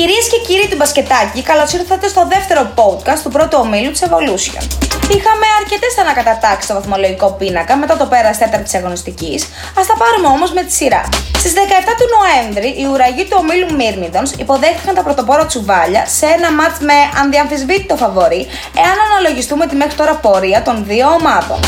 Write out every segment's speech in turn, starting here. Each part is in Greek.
Κυρίες και κύριοι του μπασκετάκι, καλώς ήρθατε στο δεύτερο podcast του πρώτου ομίλου της Evolution. Είχαμε αρκετές ανακατατάξεις στο βαθμολογικό πίνακα μετά το πέρας τέταρτης αγωνιστικής, ας τα πάρουμε όμως με τη σειρά. Στις 17 του Νοέμβρη, οι ουραγοί του ομίλου Μύρμιδον υποδέχτηκαν τα πρωτοπόρα τσουβάλια σε ένα μάτς με ανδιαμφισβήτητο φαβορή, εάν αναλογιστούμε τη μέχρι τώρα πορεία των δύο ομάδων.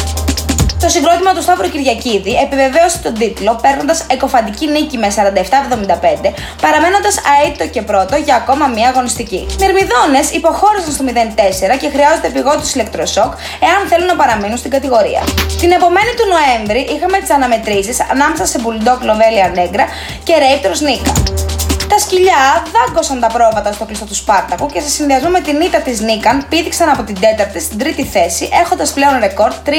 Το συγκρότημα του Σταύρου Κυριακίδη επιβεβαίωσε τον τίτλο παίρνοντας εκοφαντική νίκη με 47-75, παραμένοντας αίτητο και πρώτο για ακόμα μία αγωνιστική. Οι Μυρμηδόνε υποχώρησαν στο 0-4 και χρειάζονται επιγόντως ηλεκτροσόκ εάν θέλουν να παραμείνουν στην κατηγορία. Την επομένη του Νοέμβρη είχαμε τις αναμετρήσεις ανάμεσα σε Bulldog Λοβέλια Νέγκρα και Raptors Νίκα. Τα σκυλιά δάγκωσαν τα πρόβατα στο κλειστό του Σπάρτακου και σε συνδυασμό με την ήττα της Νίκαν πήδηξαν από την τέταρτη στην τρίτη θέση, έχοντας πλέον ρεκόρ 3-1.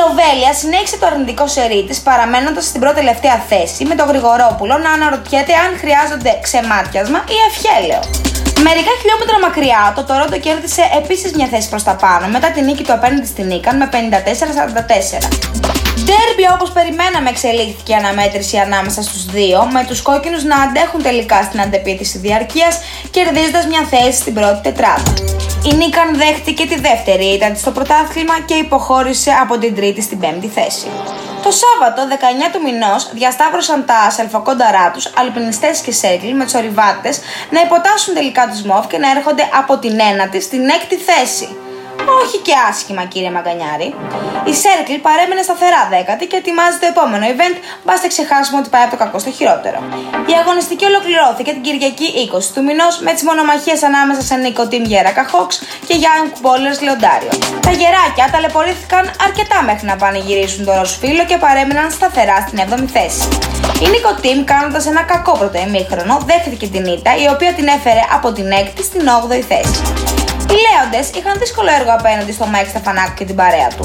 Λοβέλια συνέχισε το αρνητικό σερί της, παραμένοντας στην πρώτη τελευταία θέση, με τον Γρηγορόπουλο να αναρωτιέται αν χρειάζονται ξεμάτιασμα ή ευχέλαιο. Μερικά χιλιόμετρα μακριά, το Τωρόντο κέρδισε επίσης μια θέση προς τα πάνω μετά την νίκη του απέναντι στην Νίκαν με 54-44. Ντέρμπι όπως περιμέναμε εξελίχθηκε η αναμέτρηση ανάμεσα στους δύο, με τους κόκκινους να αντέχουν τελικά στην αντεπίθεση διαρκείας, κερδίζοντας μια θέση στην πρώτη τετράδα. Η Νίκαν δέχτηκε τη δεύτερη ήταν στο πρωτάθλημα και υποχώρησε από την τρίτη στην πέμπτη θέση. Το Σάββατο, 19 του μηνός, διασταύρωσαν τα σελφοκόνταρά τους, αλπινιστές και σέγγλοι με τους ορειβάτες να υποτάσσουν τελικά τους ΜΟΒ και να έρχονται από την ένατη στην έκτη θέση. Όχι και άσχημα, κύριε Μαγκανιάρη. Η Circle παρέμεινε σταθερά δέκατη και ετοιμάζει το επόμενο event, μπάστε ξεχάσουμε ότι πάει από το κακό στο χειρότερο. Η αγωνιστική ολοκληρώθηκε την Κυριακή 20 του μηνός με τις μονομαχίες ανάμεσα σε Νίκο Team Γέρακα Hawks και Young Bowlers Λεοντάριο. Τα γεράκια ταλαιπωρήθηκαν αρκετά μέχρι να πάνε γυρίσουν το ροζ φύλλο και παρέμειναν σταθερά στην 7η θέση. Η Νίκο Team κάνοντας ένα κακό πρώτο ημίχρονο δέχτηκε την ήττα η οποία την έφερε από την 6η στην 8η θέση. Οι Λέοντες είχαν δύσκολο έργο απέναντι στο Μάικ Στεφανάκου και την παρέα του.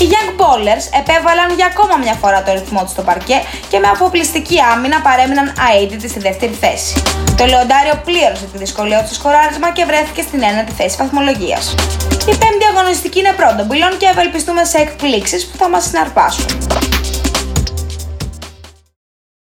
Οι Young Ballers επέβαλαν για ακόμα μια φορά το ρυθμό τους στο παρκέ και με αφοπλιστική άμυνα παρέμειναν αήττητοι στη δεύτερη θέση. Το Λεοντάριο πλήρωσε τη δυσκολία τους στο σκοράρισμα και βρέθηκε στην ένατη θέση βαθμολογίας. Η πέμπτη αγωνιστική είναι προ των πυλών και ευελπιστούμε σε εκπλήξεις που θα μας συναρπάσουν.